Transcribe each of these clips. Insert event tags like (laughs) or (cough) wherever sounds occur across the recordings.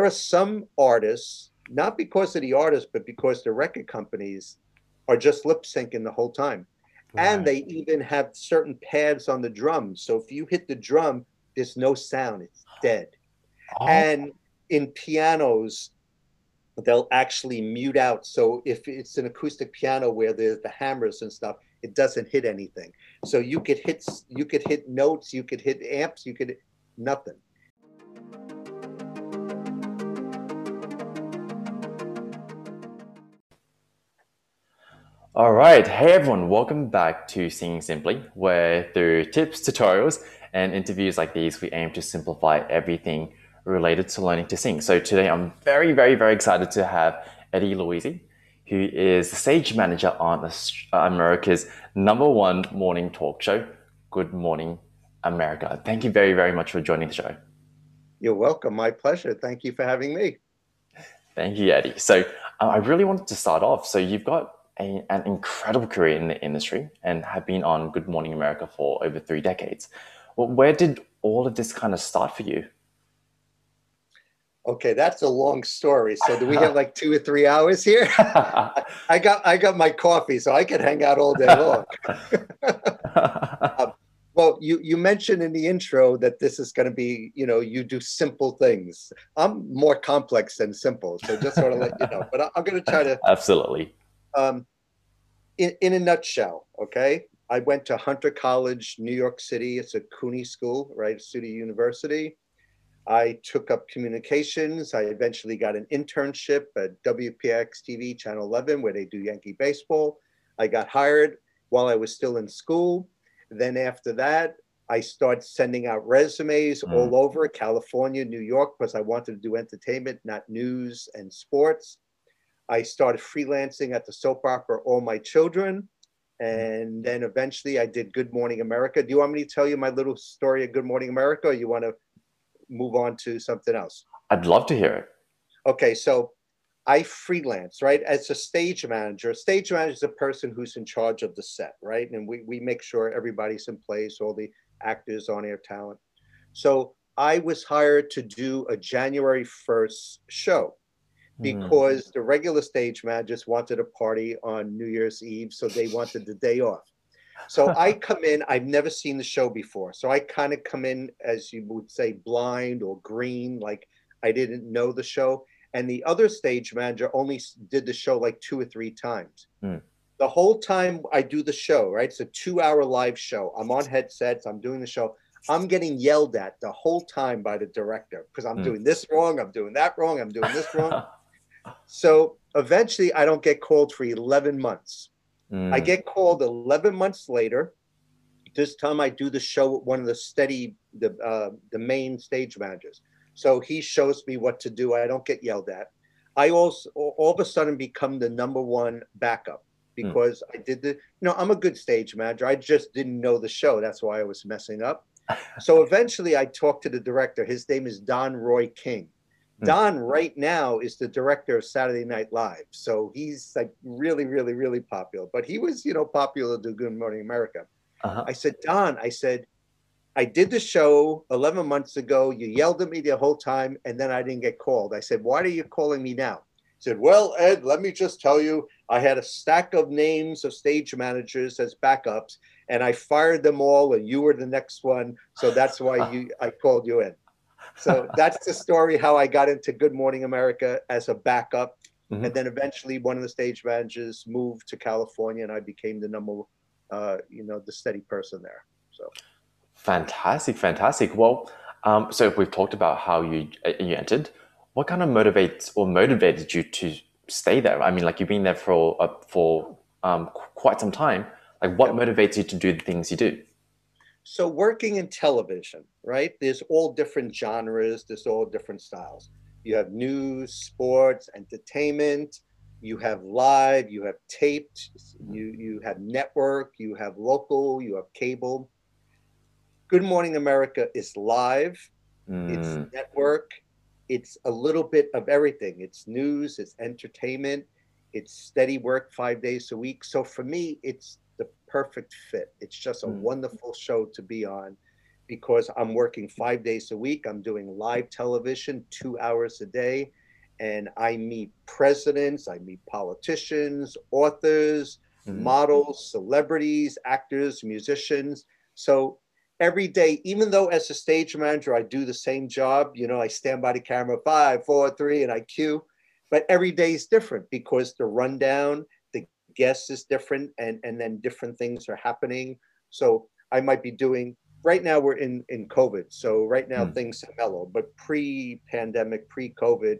there are some artists, not because of the artists, but because the record companies are just lip syncing the whole time. Right. And they even have certain pads on the drums. So if you hit the drum, there's no sound, it's dead. Oh. And in pianos, they'll actually mute out. So if it's an acoustic piano where there's the hammers and stuff, it doesn't hit anything. So you could hit you could hit notes, you could hit amps, you could nothing. All right, hey everyone, welcome back to Singing Simply, where through tips, tutorials, and interviews like these, we aim to simplify everything related to learning to sing. So today I'm very, very, very excited to have Eddie Louisi, who is the stage manager on uh, America's number one morning talk show, Good Morning America. Thank you very, very much for joining the show. You're welcome. My pleasure. Thank you for having me. Thank you, Eddie. So uh, I really wanted to start off. So you've got a, an incredible career in the industry and have been on Good Morning America for over three decades. Well, where did all of this kind of start for you? Okay, that's a long story. So do we have like two or three hours here? (laughs) I got I got my coffee, so I can hang out all day long. um, (laughs) well, you you mentioned in the intro that this is going to be, you know, you do simple things. I'm more complex than simple, so just sort of let you know. But I'm going to try to (laughs) absolutely. Um, in in a nutshell, okay. I went to Hunter College, New York City. It's a CUNY school, right? City University. I took up communications. I eventually got an internship at WPIX TV, Channel 11, where they do Yankee baseball. I got hired while I was still in school. Then after that, I started sending out resumes mm. all over California, New York, because I wanted to do entertainment, not news and sports. I started freelancing at the soap opera All My Children. And then eventually I did Good Morning America. Do you want me to tell you my little story of Good Morning America, or you want to move on to something else? I'd love to hear it. Okay, so I freelance, right? As a stage manager, a stage manager is a person who's in charge of the set, right? And we, we make sure everybody's in place, all the actors on air talent. So I was hired to do a January 1st show. Because mm. the regular stage managers wanted a party on New Year's Eve, so they wanted the day off. So I (laughs) come in, I've never seen the show before. So I kind of come in, as you would say, blind or green, like I didn't know the show. And the other stage manager only did the show like two or three times. Mm. The whole time I do the show, right? It's a two hour live show. I'm on headsets, I'm doing the show. I'm getting yelled at the whole time by the director because I'm mm. doing this wrong, I'm doing that wrong, I'm doing this wrong. (laughs) so eventually I don't get called for 11 months. Mm. I get called 11 months later. This time I do the show with one of the steady, the uh, the main stage managers. So he shows me what to do. I don't get yelled at. I also all of a sudden become the number one backup hmm. because mm. I did the, you know, I'm a good stage manager. I just didn't know the show. That's why I was messing up. (laughs) so eventually I talked to the director. His name is Don Roy King. Hmm. Don right now is the director of Saturday Night Live. So he's like really, really, really popular. But he was, you know, popular to Good Morning America. Uh-huh. I said, Don, I said, I did the show 11 months ago. You yelled at me the whole time, and then I didn't get called. I said, Why are you calling me now? He said, Well, Ed, let me just tell you, I had a stack of names of stage managers as backups, and I fired them all, and you were the next one. So that's why (laughs) you I called you in so (laughs) that's the story how I got into Good Morning America as a backup. Mm-hmm. And then eventually one of the stage managers moved to California and I became the number, uh, you know, the steady person there. So fantastic, fantastic. Well, um, so we've talked about how you, uh, you entered. What kind of motivates or motivated you to stay there? I mean, like you've been there for, uh, for um, quite some time. Like what yeah. motivates you to do the things you do? So working in television, right? There's all different genres, there's all different styles. You have news, sports, entertainment, you have live, you have taped, you you have network, you have local, you have cable. Good Morning America is live, mm. it's network, it's a little bit of everything. It's news, it's entertainment, it's steady work 5 days a week. So for me, it's perfect fit. It's just a mm. wonderful show to be on because I'm working five days a week. I'm doing live television two hours a day. And I meet presidents, I meet politicians, authors, mm-hmm. models, celebrities, actors, musicians. So every day, even though as a stage manager, I do the same job, you know, I stand by the camera five, four, three, and I cue, but every day is different because the rundown, the guest is different, and, and then different things are happening. So I might be doing right now we're in in covid so right now mm. things have mellowed but pre-pandemic pre-covid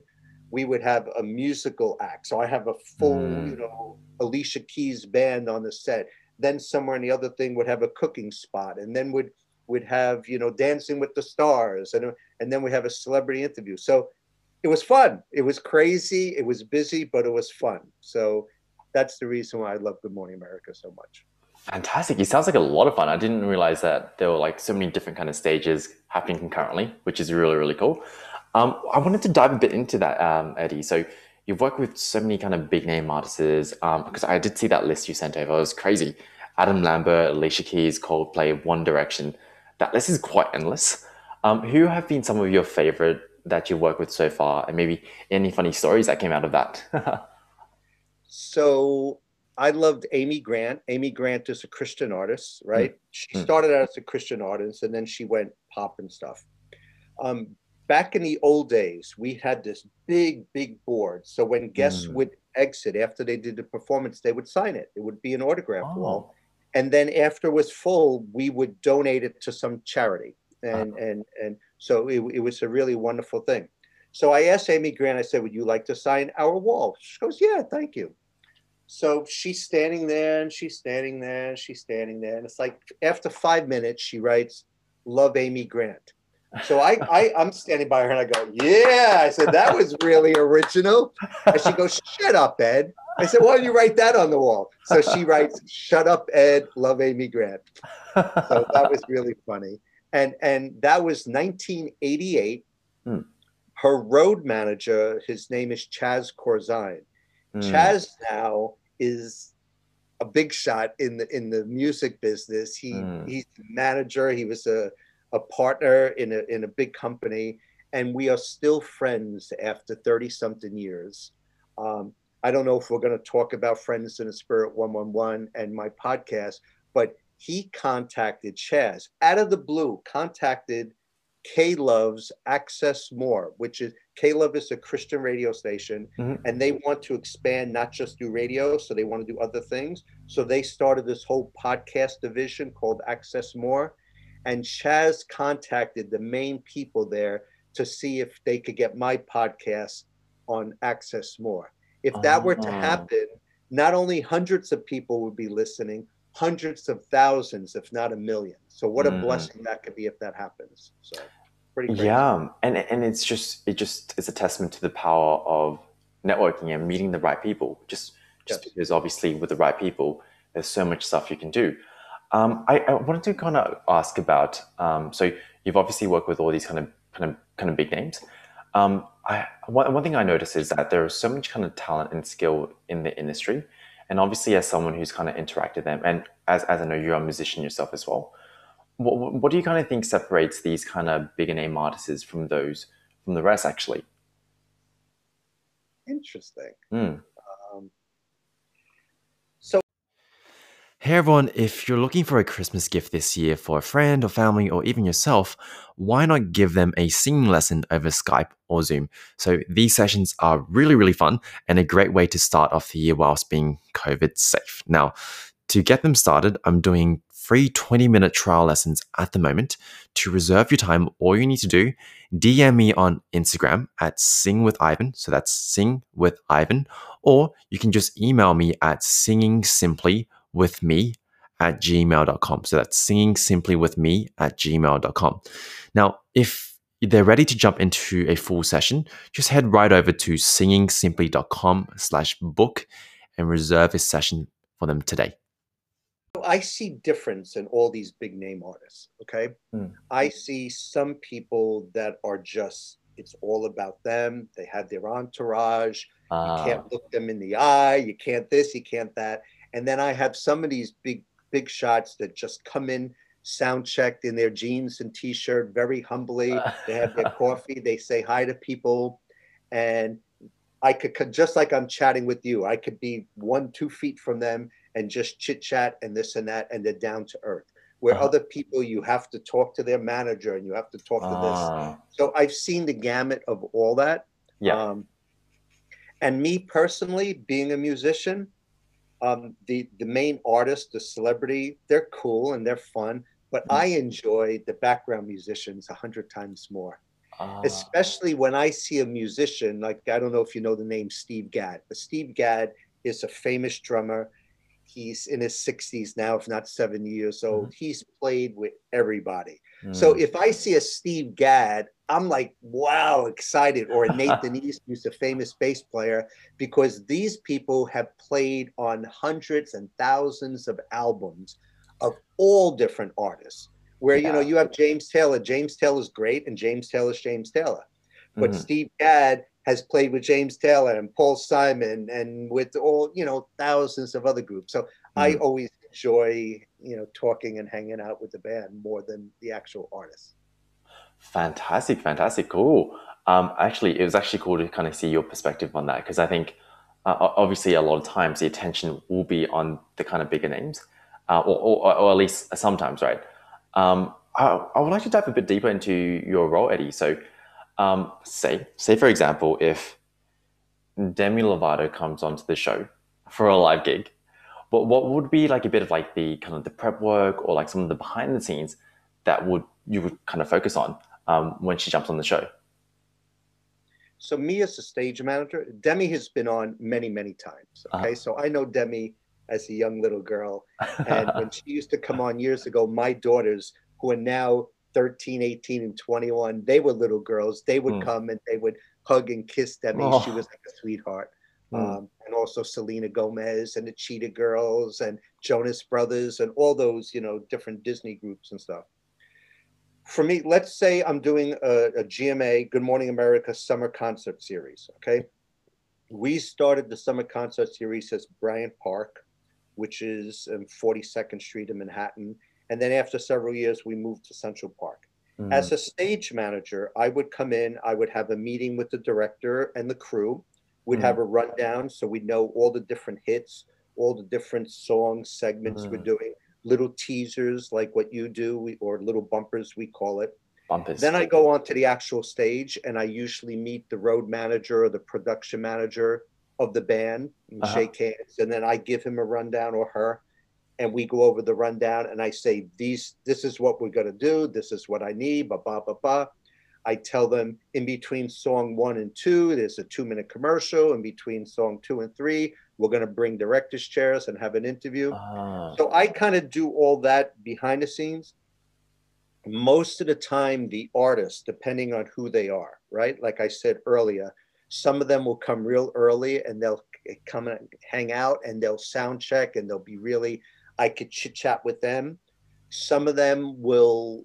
we would have a musical act so i have a full mm. you know alicia keys band on the set then somewhere in the other thing would have a cooking spot and then would would have you know dancing with the stars and and then we have a celebrity interview so it was fun it was crazy it was busy but it was fun so that's the reason why i love good morning america so much Fantastic. It sounds like a lot of fun. I didn't realize that there were like so many different kind of stages happening concurrently, which is really, really cool. Um, I wanted to dive a bit into that, um, Eddie. So you've worked with so many kind of big name artists um, because I did see that list you sent over. It was crazy. Adam Lambert, Alicia Keys, Coldplay, One Direction. That list is quite endless. Um, who have been some of your favorite that you've worked with so far? And maybe any funny stories that came out of that? (laughs) so I loved Amy Grant. Amy Grant is a Christian artist, hmm. right? Mm. She hmm. started out as a Christian artist and then she went pop and stuff. Um, back in the old days, we had this big, big board. So when guests mm. would exit after they did the performance, they would sign it. It would be an autograph oh. wall. And then after it was full, we would donate it to some charity. And uh-huh. and and so it, it was a really wonderful thing. So I asked Amy Grant, I said, Would you like to sign our wall? She goes, Yeah, thank you. So she's standing there and she's standing there and she's standing there. And it's like after five minutes, she writes, Love Amy Grant. So I, (laughs) I I'm standing by her and I go, Yeah. I said, That was really original. And she goes, Shut up, Ed. I said, Why don't you write that on the wall? So she writes, Shut up, Ed, love Amy Grant. So that was really funny. And and that was 1988. Hmm. Her road manager, his name is Chaz Corzine. Mm. Chaz now is a big shot in the in the music business. He mm. he's a manager. He was a a partner in a in a big company, and we are still friends after thirty something years. Um, I don't know if we're going to talk about Friends in the Spirit 111 and my podcast, but he contacted Chaz out of the blue, contacted K Love's Access More, which is K Love is a Christian radio station, mm-hmm. and they want to expand not just do radio, so they want to do other things. So they started this whole podcast division called Access More, and Chaz contacted the main people there to see if they could get my podcast on Access More. If that were to oh. happen, not only hundreds of people would be listening, hundreds of thousands, if not a million. So what a mm. blessing that could be if that happens. So pretty crazy. Yeah, and and it's just it just is a testament to the power of networking and meeting the right people. Just just yes. because obviously with the right people, there's so much stuff you can do. Um, I, I, wanted to kind of ask about. Um, so you've obviously worked with all these kind of kind of kind of big names. Um, I, one, one thing I noticed is that there is so much kind of talent and skill in the industry, and obviously, as someone who's kind of interacted them, and as, as I know you're a musician yourself as well, what, what do you kind of think separates these kind of bigger name artists from those from the rest? Actually, interesting. Mm. Hey everyone, if you're looking for a Christmas gift this year for a friend or family or even yourself, why not give them a singing lesson over Skype or Zoom? So these sessions are really, really fun and a great way to start off the year whilst being COVID safe. Now, to get them started, I'm doing free 20 minute trial lessons at the moment. To reserve your time, all you need to do, DM me on Instagram at sing with Ivan. So that's sing with Ivan, or you can just email me at singing simply with me at gmail.com. So that's singing simply with me at gmail.com. Now, if they're ready to jump into a full session, just head right over to singingsimply.com slash book and reserve a session for them today. I see difference in all these big name artists. Okay. Mm. I see some people that are just, it's all about them. They have their entourage. Uh. You ah. can't look them in the eye. You can't this, you can't that. And then I have some of these big, big shots that just come in. sound checked in their jeans and t-shirt very humbly. (laughs) They have their coffee. They say hi to people, and I could just like I'm chatting with you. I could be one two feet from them and just chit chat and this and that, and they're down to earth. Where uh-huh. other people, you have to talk to their manager and you have to talk uh. to this. Ah. So I've seen the gamut of all that. Yeah. Um, and me personally, being a musician, um, the the main artist, the celebrity, they're cool and they're fun, but mm. I enjoy the background musicians a hundred times more. Uh. Especially when I see a musician like I don't know if you know the name Steve Gadd, but Steve Gadd is a famous drummer. He's in his 60s now, if not 70 years old. Mm. He's played with everybody. Mm. So if I see a Steve Gadd, I'm like, wow, excited. Or (laughs) Nathan East, who's a famous bass player, because these people have played on hundreds and thousands of albums of all different artists. Where yeah. you know you have James Taylor. James Taylor's great, and James Taylor's James Taylor. But mm-hmm. Steve Gadd has played with James Taylor and Paul Simon and with all you know thousands of other groups. So mm-hmm. I always enjoy you know talking and hanging out with the band more than the actual artists. Fantastic, fantastic, cool. Um, actually, it was actually cool to kind of see your perspective on that because I think uh, obviously a lot of times the attention will be on the kind of bigger names, uh, or, or, or, at least sometimes, right? Um, I, I, would like to dive a bit deeper into your role, Eddie. So, um, say, say for example, if Demi Lovato comes onto the show for a live gig, but what would be like a bit of like the kind of the prep work or like some of the behind the scenes that would you would kind of focus on um, when she jumps on the show? So me as a stage manager, Demi has been on many, many times. Okay, uh-huh. so I know Demi as a young little girl, and (laughs) when she used to come on years ago, my daughters who are now 13, 18, and 21, they were little girls. They would mm. come and they would hug and kiss Demi. Oh. She was like a sweetheart. Mm. Um, and also Selena Gomez and the Cheetah Girls and Jonas Brothers and all those, you know, different Disney groups and stuff. For me, let's say I'm doing a, a GMA, Good Morning America summer concert series. Okay. We started the summer concert series as Bryant Park, which is in 42nd Street in Manhattan. And then after several years, we moved to Central Park. Mm. As a stage manager, I would come in, I would have a meeting with the director and the crew We'd mm. have a rundown so we know all the different hits, all the different song segments mm. we're doing, little teasers like what you do, or little bumpers, we call it. Bumpers. Then I go on to the actual stage and I usually meet the road manager or the production manager of the band and uh-huh. shake hands. And then I give him a rundown or her and we go over the rundown and I say, these, this is what we're going to do. This is what I need, blah, blah, blah, blah. I tell them in between song one and two, there's a two minute commercial. In between song two and three, we're going to bring director's chairs and have an interview. Ah. So I kind of do all that behind the scenes. Most of the time, the artists, depending on who they are, right? Like I said earlier, some of them will come real early and they'll come and hang out and they'll sound check and they'll be really, I could chit chat with them. Some of them will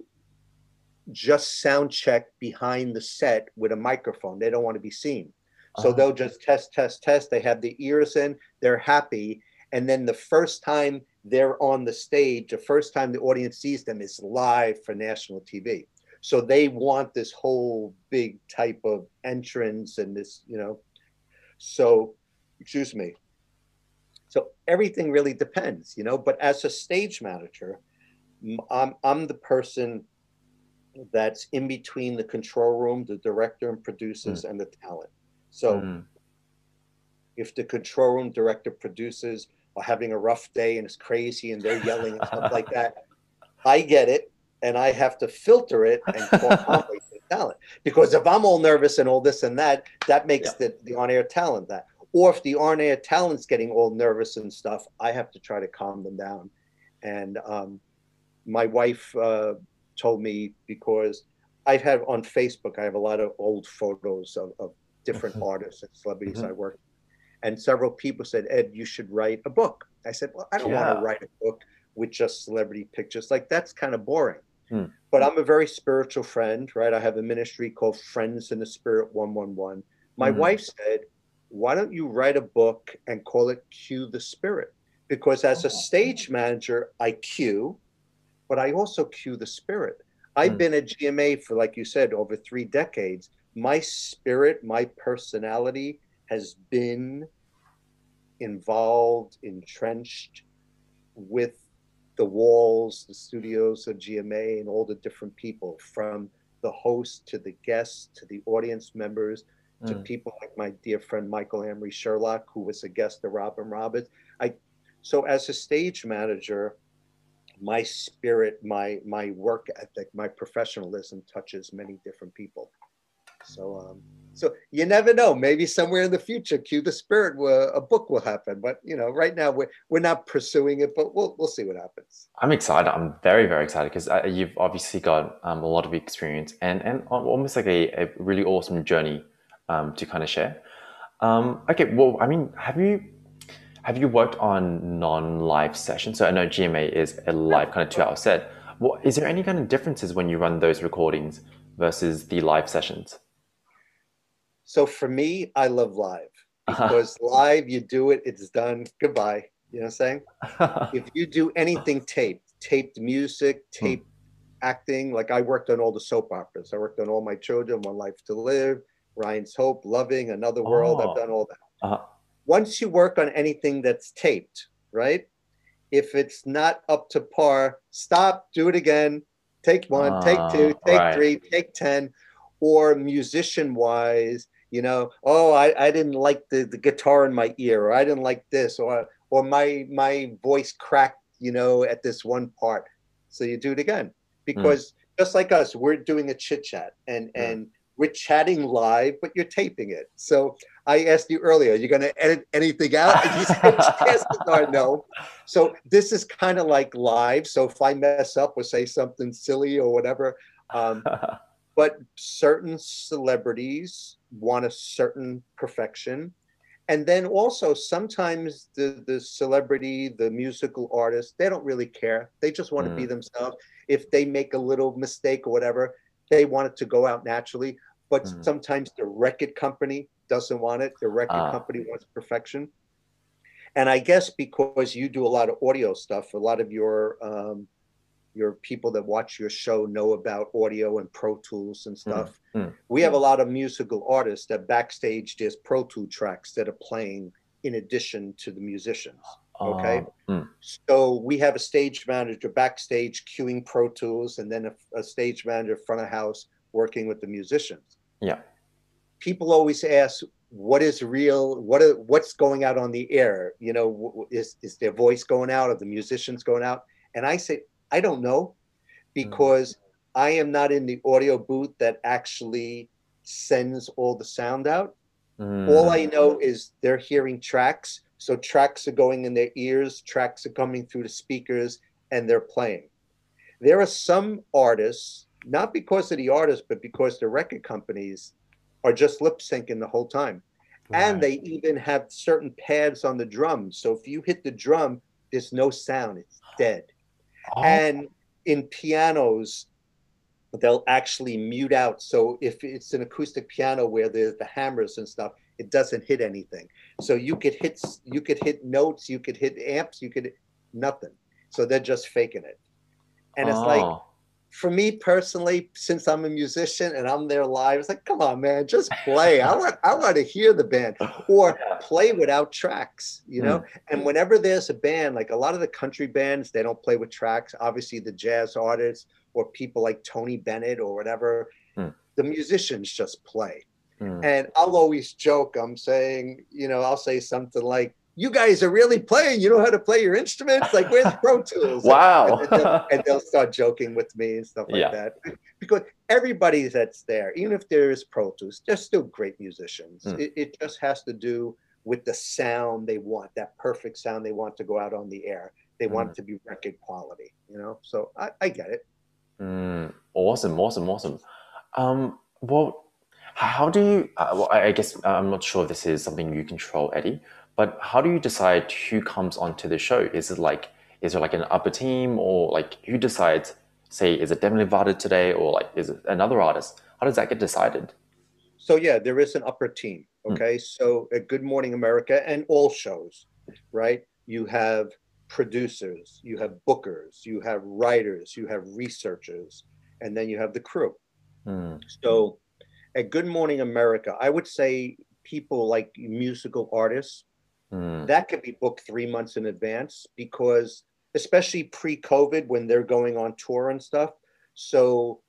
just sound check behind the set with a microphone. They don't want to be seen. So uh-huh. they'll just test, test, test. They have the ears in, they're happy. And then the first time they're on the stage, the first time the audience sees them is live for national TV. So they want this whole big type of entrance and this, you know. So, excuse me. So everything really depends, you know. But as a stage manager, I'm, I'm the person that's in between the control room, the director and producers, mm. and the talent. So mm. if the control room director producers are having a rough day and it's crazy and they're yelling and stuff like that, (laughs) I get it and I have to filter it and talk the talent. Because if I'm all nervous and all this and that, that makes yeah. the, the on-air talent that. Or if the on-air talent's getting all nervous and stuff, I have to try to calm them down. And um, my wife uh, told me because I've had on Facebook, I have a lot of old photos of, of different mm-hmm. artists and celebrities mm-hmm. I work. With. And several people said, Ed, you should write a book. I said, Well, I don't yeah. want to write a book with just celebrity pictures. Like that's kind of boring. Hmm. But I'm a very spiritual friend, right? I have a ministry called Friends in the Spirit 111. My hmm. wife said, Why don't you write a book and call it Cue the Spirit? Because as a oh. stage manager, I cue but I also cue the spirit. I've Mm. been at GMA for, like you said, over three decades. My spirit, my personality has been involved, entrenched with the walls, the studios of GMA, and all the different people from the host to the guests to the audience members to Mm. people like my dear friend Michael Emery Sherlock, who was a guest of Robin Roberts. I so as a stage manager, my spirit, my my work ethic, my professionalism touches many different people. So um so you never know. Maybe somewhere in the future, cue the spirit, a book will happen. But you know, right now we're we're not pursuing it, but we'll we'll see what happens. I'm excited. I'm very, very excited because uh, you've obviously got um, a lot of experience and, and almost like a, a really awesome journey um, to kind of share. Um, okay, well, I mean, have you have you worked on non-live sessions? So I know GMA is a live kind of two-hour set. Well, is there any kind of differences when you run those recordings versus the live sessions? So for me, I love live Uh-huh. because live, you do it, it's done. Goodbye. You know what I'm saying? (laughs) if you do anything taped, taped music, Hmm. taped acting, like I worked on all the soap operas. I worked on All My Children, One Life to Live, Ryan's Hope, Loving, Another World. Oh. I've done all that. Uh-huh. Once you work on anything that's taped, right? If it's not up to par, stop, do it again, take one, take two, Ah, take right. three, take 10. Or musician wise, you know, oh, I, I didn't like the, the guitar in my ear, or I didn't like this, or or my my voice cracked, you know, at this one part. So you do it again. Because just like us, we're doing a chit chat and Mm. and we're chatting live, but you're taping it. So I asked you earlier, are you going to edit anything out? And you said no. So this is kind of like live. So if I mess up or say something silly or whatever, um, (laughs) but certain celebrities want a certain perfection. And then also sometimes the the celebrity the musical artist they don't really care. They just want to be themselves. If they make a little mistake or whatever they want it to go out naturally. But Mm. sometimes the record company doesn't want it. The record Ah. company wants perfection. And i guess because you do a lot of audio stuff a lot of your um, your people that watch your show know about audio and pro tools and stuff. mm. we have a lot of musical artists that backstage there's pro tool tracks that are playing in addition to the musicians Okay. Um, mm, so we have a stage manager backstage cueing pro tools and then a, a stage manager front of house working with the musicians. Yeah. people always ask what is real? What are, what's going out on the air? You know is is their voice going out? Or the musicians going out? And i say i don't know because i am not in the audio booth that actually sends all the sound out all mm. I know is they're hearing tracks. So tracks are going in their ears, tracks are coming through the speakers, and they're playing. There are some artists, not because of the artist, but because the record companies are just lip syncing the whole time. And they even have certain pads on the drums. So if you hit the drum, there's no sound, it's dead. Oh, And in pianos, they'll actually mute out. So if it's an acoustic piano where there's the hammers and stuff, it doesn't hit anything. So you could hit you could hit notes, you could hit amps, you could nothing. So they're just faking it. And it's like oh. For me personally, since I'm a musician and I'm there live, it's like, come on, man, just play. I (laughs) want I want to hear the band or play without tracks, you know. And whenever there's a band, like a lot of the country bands, they don't play with tracks. Obviously, the jazz artists or people like Tony Bennett or whatever, Mm. the musicians just play. Mm. And I'll always joke. I'm saying, you know, I'll say something like, "You guys are really playing. You know how to play your instruments? Like, where's Pro (laughs) Tools?" Wow. and, they'll, and they'll start joking with me and stuff like Yeah. that because everybody that's there even if there is pro tools they're still great musicians Mm. it, it just has to do with the sound they want that perfect sound they want to go out on the air they want Mm. it to be record quality you know so i, I get it Mm, awesome, awesome, awesome. Um, well, how do you? Uh, well, I I guess uh, I'm not sure if this is something you control, Eddie. But how do you decide who comes onto the show? Is it like, is there like an upper team, or like who decides? Say, is it Demi Lovato today, or like is it another artist? How does that get decided? so yeah there is an upper team Mm. okay so at good morning america and all shows right you have producers, you have bookers, you have writers, you have researchers, and then you have the crew. Mm. So at Good Morning America, I would say people like musical artists, Mm. that could be booked three months in advance because especially pre-COVID when they're going on tour and stuff. So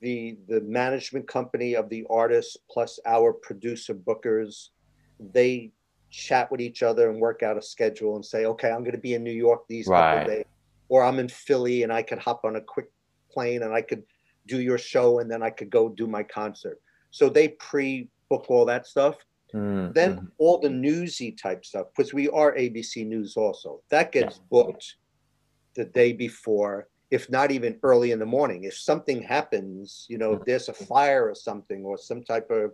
the the management company of the artist plus our producer bookers, they chat with each other and work out a schedule and say, okay, I'm going to be in New York these Right. couple days, or I'm in Philly and I could hop on a quick plane and I could do your show and then I could go do my concert. So they pre-book all that stuff. Mm. Then all the newsy type stuff, because we are ABC News also, that gets booked the day before, if not even early in the morning. If something happens, you know, if there's a fire or something, or some type of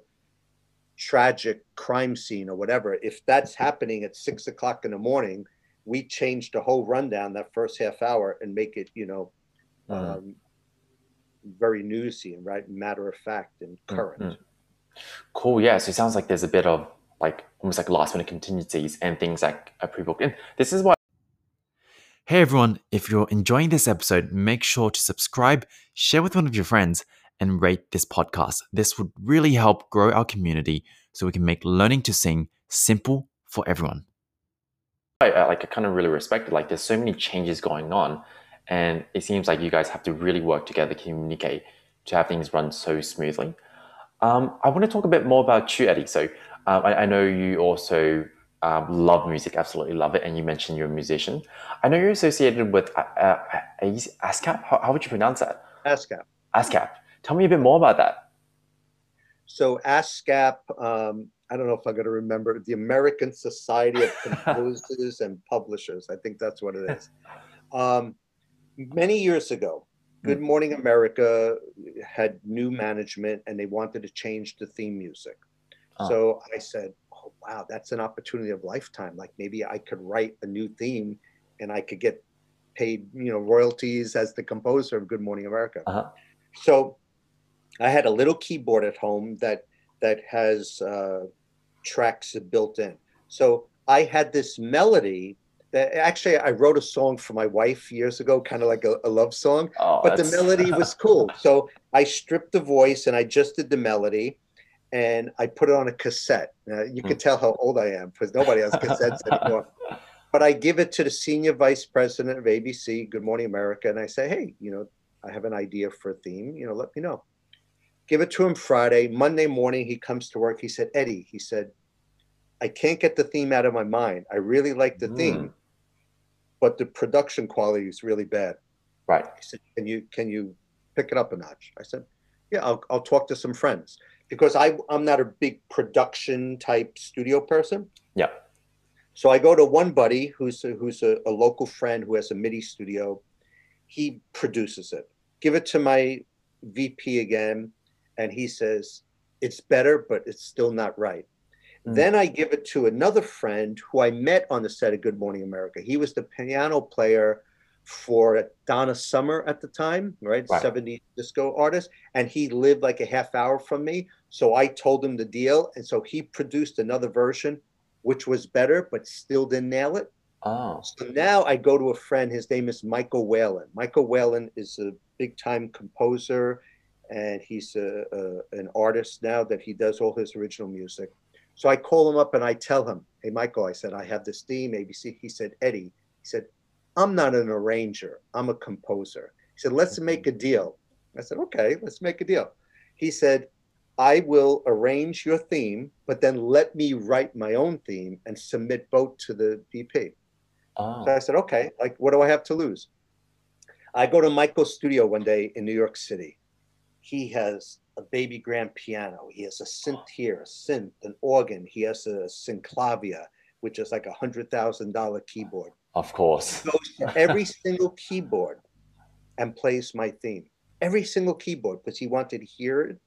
tragic crime scene or whatever, if that's happening at six o'clock in the morning, we change the whole rundown that first half hour and make it, you know, Mm. um, very newsy and right matter of fact and current. Cool. Yeah. So it sounds like there's a bit of like almost like last minute contingencies and things like are pre-booked. And this is why. Hey everyone! If you're enjoying this episode, make sure to subscribe, share with one of your friends, and rate this podcast. This would really help grow our community so we can make learning to sing simple for everyone. I, I like I kind of really respect it. Like there's so many changes going on, and it seems like you guys have to really work together, communicate to have things run so smoothly. Um, I want to talk a bit more about you, Eddie. So um, I, I know you also um, love music, absolutely love it, and you mentioned you're a musician. I know you're associated with uh, uh, ASCAP. How, how would you pronounce that? ASCAP. ASCAP. Tell me a bit more about that. So ASCAP, um, I don't know if I'm going to remember the American Society of Composers (laughs) and Publishers. I think that's what it is. Um, many years ago, Good Morning America had new management and they wanted to change the theme music. So I said, "Oh wow, that's an opportunity of lifetime. Like maybe I could write a new theme and I could get paid, you know, royalties as the composer of Good Morning America." Uh-huh. So I had a little keyboard at home that that has uh, tracks built in. So I had this melody that actually I wrote a song for my wife years ago, kind of like a, a love song, Oh, but the melody (laughs) was cool. So I stripped the voice and I just did the melody and I put it on a cassette. Now, you can tell how old I am because nobody has cassettes (laughs) anymore. But I give it to the senior vice president of ABC, Good Morning America, and I say, hey, you know, I have an idea for a theme. You know, let me know. Give it to him Friday. Monday morning, he comes to work. He said, Eddie, he said, I can't get the theme out of my mind. I really like the Mm. theme, but the production quality is really bad. right. He said, "Can you can you pick it up a notch?" I said, "Yeah, I'll I'll talk to some friends because I I'm not a big production type studio person. Yeah. So I go to one buddy who's a, who's a, a local friend who has a MIDI studio. He produces it. Give it to my VP again, and he says it's better, but it's still not right. Mm. Then I give it to another friend who I met on the set of Good Morning America. He was the piano player for Donna Summer at the time, right? Right. 70s disco artist. And he lived like a half hour from me. So I told him the deal. And so he produced another version, which was better, but still didn't nail it. Oh. So now I go to a friend. His name is Michael Whalen. Michael Whalen is a big time composer and he's a, a, an artist now that he does all his original music. So I call him up and I tell him, Hey, Michael, I said, I have this theme, ABC. He said, Eddie, he said, I'm not an arranger, I'm a composer. He said, Let's mm-hmm. make a deal. I said, Okay, let's make a deal. He said, I will arrange your theme, but then let me write my own theme and submit both to the VP. Oh. Ah. So I said, okay, like, what do I have to lose? I go to Michael's studio one day in New York City. He has a baby grand piano. He has a synth here, a synth, an organ. He has a Synclavier, which is like a hundred thousand dollar keyboard. Of course. Goes to every (laughs) single keyboard and plays my theme. Every single keyboard, because he wanted to hear it.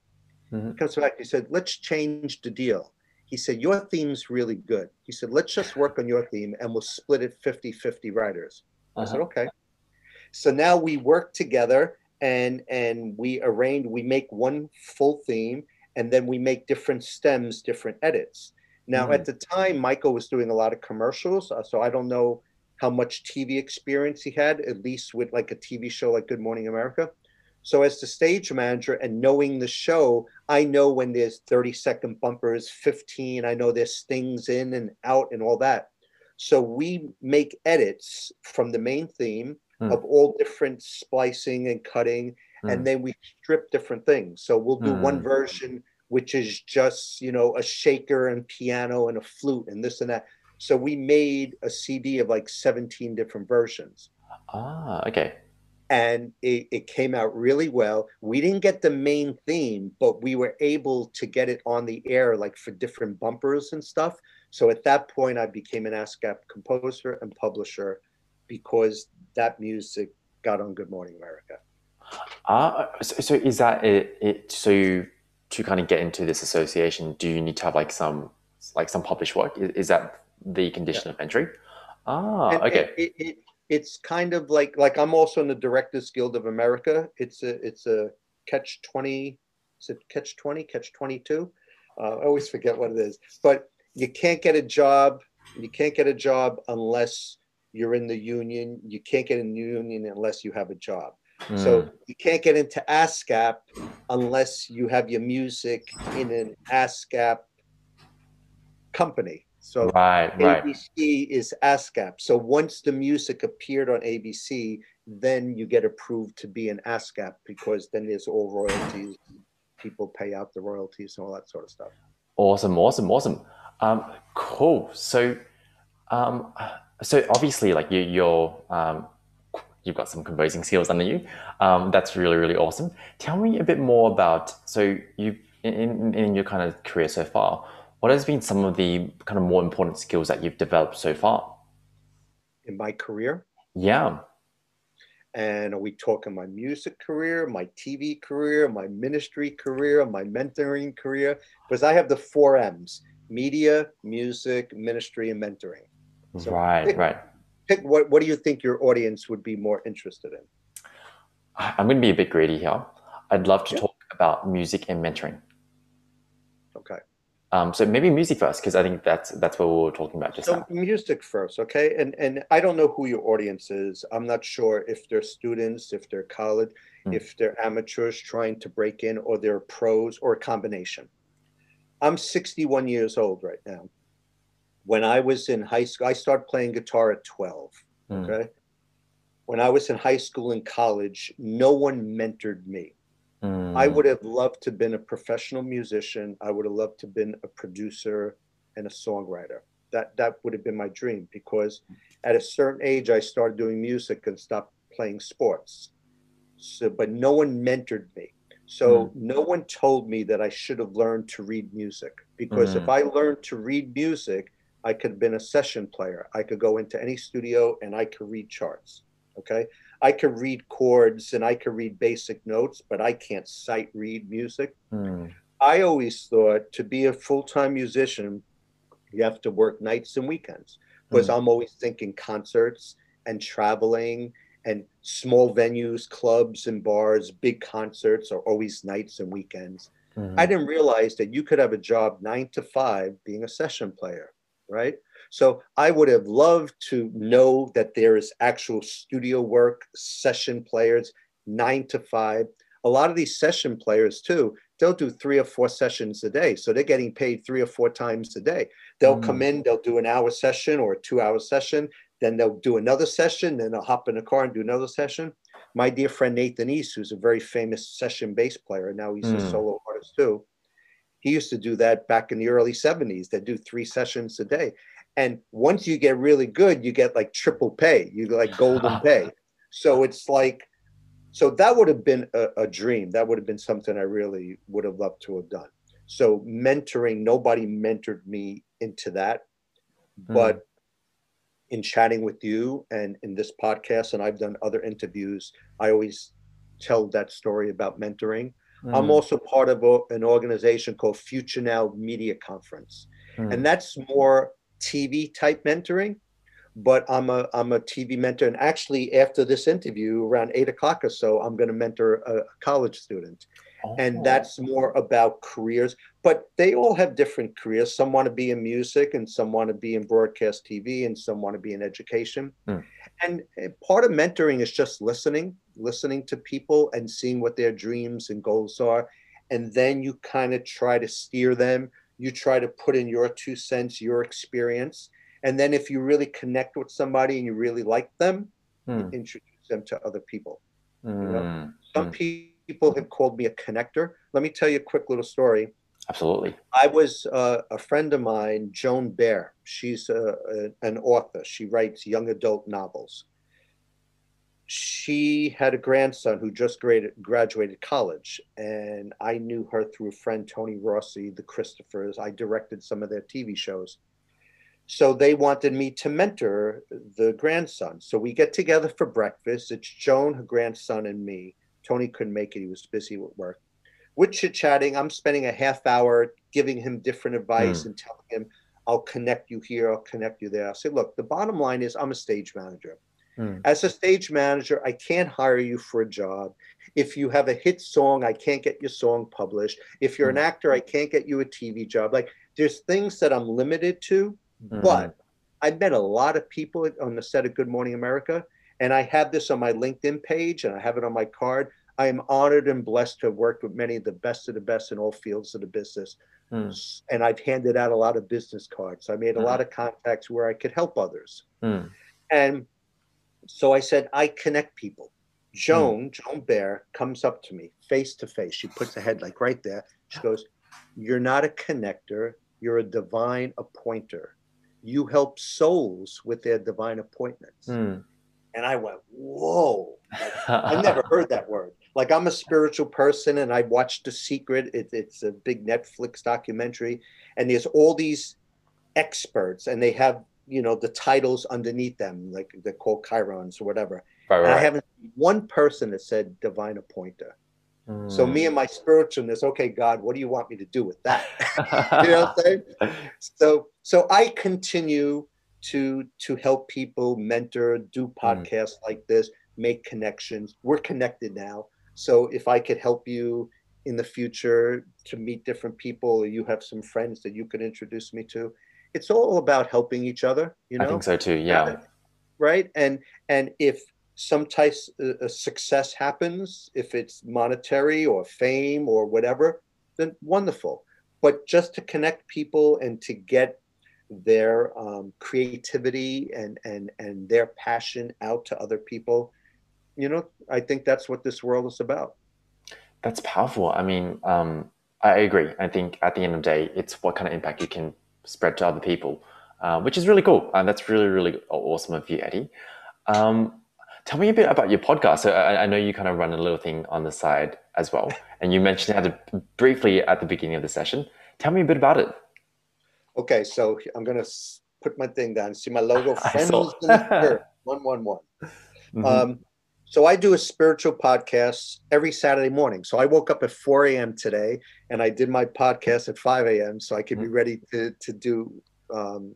Mhm. He comes back. He said, let's change the deal. He said, your theme's really good. He said, let's just work on your theme and we'll split it 50 50 writers. I said, Uh-huh. okay. So now we work together and and we arrange, we make one full theme and then we make different stems, different edits. Now Mm. at the time, Michael was doing a lot of commercials, uh, so I don't know how much TV experience he had, at least with like a TV show like Good Morning America. So as the stage manager and knowing the show, I know when there's 30 second bumpers, 15, I know there's things in and out and all that. So we make edits from the main theme mm. of all different splicing and cutting, mm. and then we strip different things. So we'll do one hmm. version which is just, you know, a shaker and piano and a flute and this and that. So we made a CD of like 17 different versions. Ah, okay and it, it, came out really well. We didn't get the main theme, but we were able to get it on the air, like for different bumpers and stuff. So at that point, I became an ASCAP composer and publisher because that music got on Good Morning America. Uh, so, so is that it, it? So to kind of get into this association, do you need to have like some like some published work? Is, is that the condition yeah. of entry? Ah, and, okay. It, it, it's kind of like like I'm also in the Directors Guild of America. It's a it's a catch twenty. Is it catch twenty? Catch twenty two? Uh, I always forget what it is. But you can't get a job. You can't get a job unless you're in the union. You can't get in the union unless you have a job. Mm. So you can't get into ASCAP unless you have your music in an ASCAP company. So right, right. ABC is ASCAP. So once the music appeared on ABC, then you get approved to be an ASCAP because then there's all royalties. People pay out the royalties and all that sort of stuff. Awesome, awesome, awesome. Um, cool. So, um, so obviously, like you, you're, um, you've got some composing skills under you. Um, that's really, really awesome. Tell me a bit more about. So you, in, in your kind of career so far, what has been some of the kind of more important skills that you've developed so far? In my career? Yeah. And are we talking my music career, my TV career, my ministry career, my mentoring career? Because I have the four M's media, music, ministry, and mentoring. So right, pick, right. Pick what, what do you think your audience would be more interested in? I'm going to be a bit greedy here. I'd love to yeah. talk about music and mentoring. Okay. Um, so maybe music first, because I think that's that's what we were talking about just so now. music first, okay? And and I don't know who your audience is. I'm not sure if they're students, if they're college, mm. if they're amateurs trying to break in, or they're pros, or a combination. I'm 61 years old right now. When I was in high school, I started playing guitar at 12. Mm. Okay. When I was in high school and college, no one mentored me. Mm. I would have loved to have been a professional musician. I would have loved to have been a producer and a songwriter. That that would have been my dream because at a certain age I started doing music and stopped playing sports. So but no one mentored me. So mm. no one told me that I should have learned to read music because mm. if I learned to read music, I could have been a session player. I could go into any studio and I could read charts. Okay. I could read chords and I could read basic notes, but I can't sight read music. Mm. I always thought to be a full time musician, you have to work nights and weekends because mm. I'm always thinking concerts and traveling and small venues, clubs and bars, big concerts are always nights and weekends. Mm-hmm. I didn't realize that you could have a job nine to five being a session player, right? So I would have loved to know that there is actual studio work, session players, nine to five. A lot of these session players too, they'll do three or four sessions a day. So they're getting paid three or four times a day. They'll mm. come in, they'll do an hour session or a two hour session, then they'll do another session, then they'll hop in the car and do another session. My dear friend Nathan East, who's a very famous session bass player, and now he's mm. a solo artist too. He used to do that back in the early 70s. They do three sessions a day. And once you get really good, you get like triple pay. You get like golden (laughs) pay. So it's like, so that would have been a, a, dream. That would have been something I really would have loved to have done. So mentoring, nobody mentored me into that. Mm. But in chatting with you and in this podcast, and I've done other interviews, I always tell that story about mentoring. Mm. I'm also part of a, an organization called Future Now Media Conference. Mm. And that's more TV type mentoring, but I'm a I'm a TV mentor. And actually, after this interview, around eight o'clock or so, I'm going to mentor a, college student. Oh. And that's more about careers, but they all have different careers. Some want to be in music, and some want to be in broadcast TV, and some want to be in education. Mm. And eh, part of mentoring is just listening, listening to people and seeing what their dreams and goals are. And then you kind of try to steer them. You try to put in your two cents, your experience. And then if you really connect with somebody and you really like them, mm. introduce them to other people. Mm. You know? Hmm. Some people people have called me a connector. Let me tell you a quick little story. Absolutely. I was uh, a friend of mine, Joan Bauer. She's a, a, an author. She writes young adult novels. She had a grandson who just graduated, graduated college, and I knew her through a friend, Tony Rossi, the Christophers. I directed some of their TV shows. So they wanted me to mentor the grandson. So we get together for breakfast. It's Joan, her grandson, and me Tony couldn't make it. He was busy with work. We're chit chatting. I'm spending a half hour giving him different advice mm. and telling him, I'll connect you here, I'll connect you there. I say, look, the bottom line is I'm a stage manager. Mm. As a stage manager, I can't hire you for a job. If you have a hit song, I can't get your song published. If you're mm. an hmm. actor, I can't get you a TV job. Like there's things that I'm limited to, mm. but I met a lot of people on the set of Good Morning America and I have this on my LinkedIn page and I have it on my card. I am honored and blessed to have worked with many of the best of the best in all fields of the business. Mm. And I've handed out a lot of business cards. I made a mm. lot of contacts where I could help others. Mm. And so I said, I connect people. Joan, Joan Bauer, comes up to me face to face. She puts her head like right there. She goes, You're not a connector, you're a divine appointer. You help souls with their divine appointments. And I went, whoa. Like, I never (laughs) heard that word. Like I'm a spiritual person and I watched The Secret. It, it's a big Netflix documentary. And there's all these experts and they have, you know, the titles underneath them, like they're called chyrons or whatever. Right, right. I haven't one person that said divine appointer. Mm. So me and my spiritualness, okay, God, what do you want me to do with that? (laughs) you know what I'm saying? (laughs) So so I continue to to help people mentor do mm. podcasts mm. like this make connections. We're connected now. So if i could help you in the future to meet different people or you have some friends that you could introduce me to it's all about helping each other you know? i think so too yeah. right? And and if some type of uh, success happens if it's monetary or fame or whatever then wonderful. But just to connect people and to get their um, creativity and and and their passion out to other people you know i think that's what this world is about. That's powerful. I mean um, i agree. I think at the end of the day it's what kind of impact you can spread to other people uh, which is really cool. And that's really really awesome of you eddie. Um, tell me a bit about your podcast. So I, I know you kind of run a little thing on the side as well. And you mentioned to briefly at the beginning of the session. Tell me a bit about it Okay, so I'm gonna put my thing down. See my logo, (laughs) friends (laughs) one one one. Mm-hmm. Um, so I do a spiritual podcast every Saturday morning. So I woke up at 4 a.m. today, and I did my podcast at 5 a.m. so I could mm-hmm. be ready to to do um,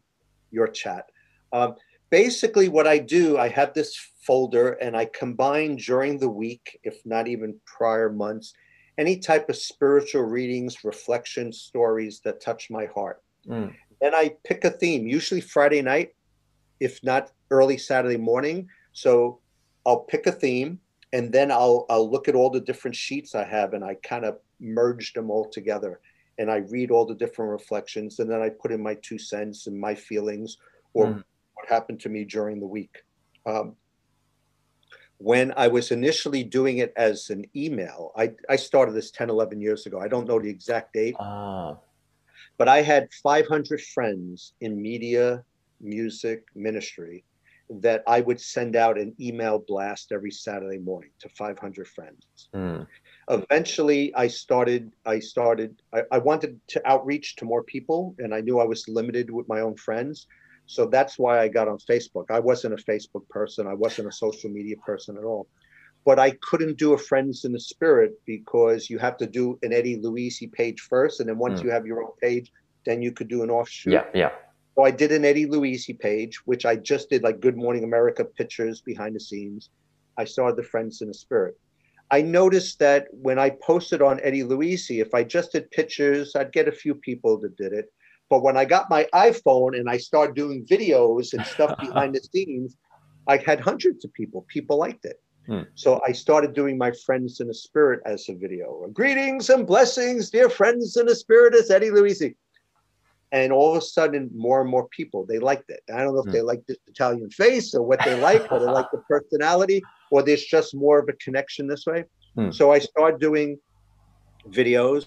your chat. Um, basically, what I do, I have this folder, and I combine during the week, if not even prior months, any type of spiritual readings, reflections, stories that touch my heart. Mm. Then I pick a theme, usually Friday night, if not early Saturday morning. So I'll pick a theme and then I'll I'll look at all the different sheets I have and I kind of merge them all together and I read all the different reflections and then I put in my two cents and my feelings or mm. what happened to me during the week. Um, when I was initially doing it as an email, I, I started this 10, 11 years ago. I don't know the exact date. Ah. But I had 500 friends in media, music, ministry that I would send out an email blast every Saturday morning to 500 friends. Mm. Eventually, I started. I started. I, I, wanted to outreach to more people, and I knew I was limited with my own friends. So that's why I got on Facebook. I wasn't a Facebook person. I wasn't a social media person at all but I couldn't do a Friends in the Spirit because you have to do an Eddie Luisi page first, and then once mm. you have your own page, then you could do an offshoot. Yeah, yeah. So I did an Eddie Luisi page, which I just did like Good Morning America pictures behind the scenes. I started the Friends in the Spirit. I noticed that when I posted on Eddie Luisi, if I just did pictures, I'd get a few people that did it. But when I got my iPhone and I started doing videos and stuff (laughs) behind the scenes, I had hundreds of people. People liked it. Hmm. So I started doing my friends in the spirit as a video. Greetings and blessings, dear friends in the spirit, as Eddie Luisi. And all of a sudden, more and more people they liked it. I don't know if hmm. they liked the Italian face or what they like, or they like the personality, or there's just more of a connection this way. Hmm. So I started doing videos.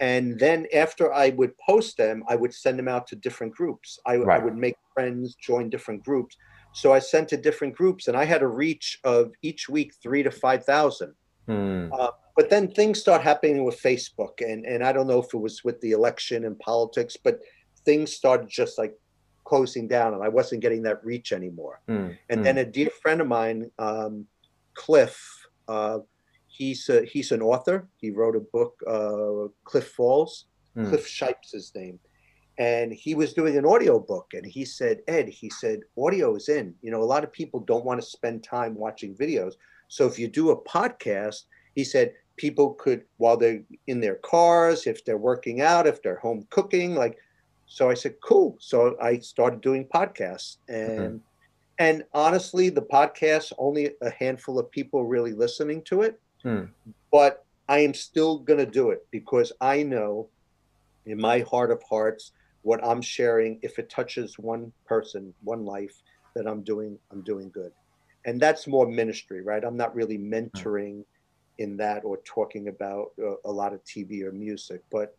And then after I would post them, I would send them out to different groups. I, right. I would make friends join different groups. So I sent to different groups, and I had a reach of each week three to five thousand. Hmm. Uh, but then things start happening with Facebook, and and I don't know if it was with the election and politics, but things started just like closing down, and I wasn't getting that reach anymore. Hmm. And hmm. then a dear friend of mine, um, Cliff, uh, he's a, he's an author. He wrote a book, uh, Cliff Falls. Hmm. Cliff Shipes his name and he was doing an audio book and he said ed he said audio is in you know a lot of people don't want to spend time watching videos so if you do a podcast he said people could while they're in their cars if they're working out if they're home cooking like so i said cool so i started doing podcasts and mm-hmm. and honestly the podcast only a handful of people really listening to it mm. but i am still going to do it because i know in my heart of hearts what I'm sharing, if it touches one person, one life, that I'm doing, I'm doing good. And that's more ministry, right? I'm not really mentoring in that or talking about uh, a lot of TV or music. But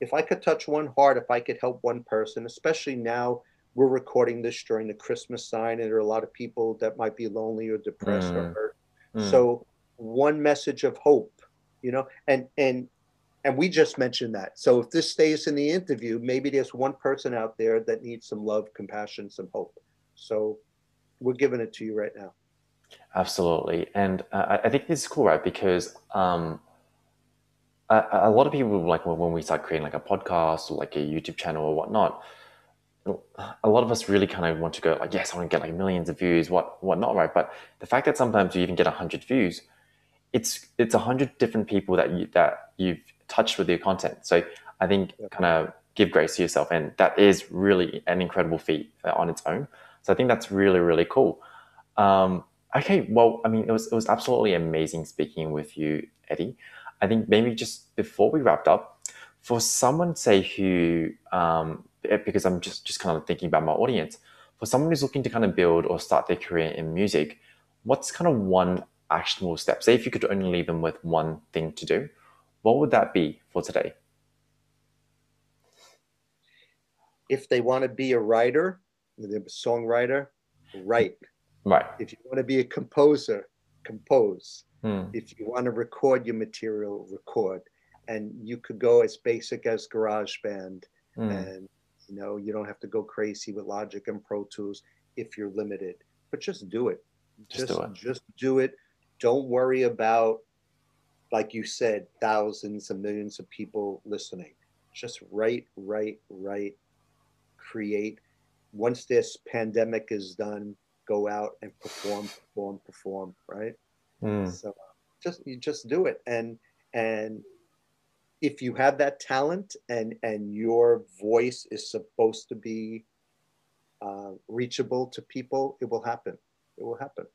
if I could touch one heart, if I could help one person, especially now we're recording this during the Christmas sign, and there are a lot of people that might be lonely or depressed mm. or hurt. Mm. So one message of hope, you know, and and and we just mentioned that. So if this stays in the interview, maybe there's one person out there that needs some love, compassion, some hope. So we're giving it to you right now. Absolutely, and uh, I think this is cool, right? Because um, a, a, lot of people like when we start creating like a podcast or like a YouTube channel or whatnot. A lot of us really kind of want to go like, yes, I want to get like millions of views, what whatnot, right? But the fact that sometimes you even get a hundred views, it's it's a hundred different people that you that you've touched with your content. So I think kind of give grace to yourself, and that is really an incredible feat on its own. So I think that's really really cool. Um, okay, well, I mean, it was it was absolutely amazing speaking with you, Eddie. I think maybe just before we wrapped up, for someone say who, um, because I'm just just kind of thinking about my audience, for someone who's looking to kind of build or start their career in music, what's kind of one actionable step? Say if you could only leave them with one thing to do, what would that be for today? If they want to be a writer, they're a songwriter, write. Right. If you want to be a composer, compose. Hmm. If you want to record your material, record. And you could go as basic as GarageBand, hmm. and you know you don't have to go crazy with Logic and Pro Tools if you're limited. But just do it. Just, just do it. Just do it. Don't worry about like you said, thousands and millions of people listening. Just write, write, write, create. Once this pandemic is done, go out and perform, perform, perform. Right. Mm. So just you just do it, and and if you have that talent and and your voice is supposed to be uh, reachable to people, it will happen. It will happen.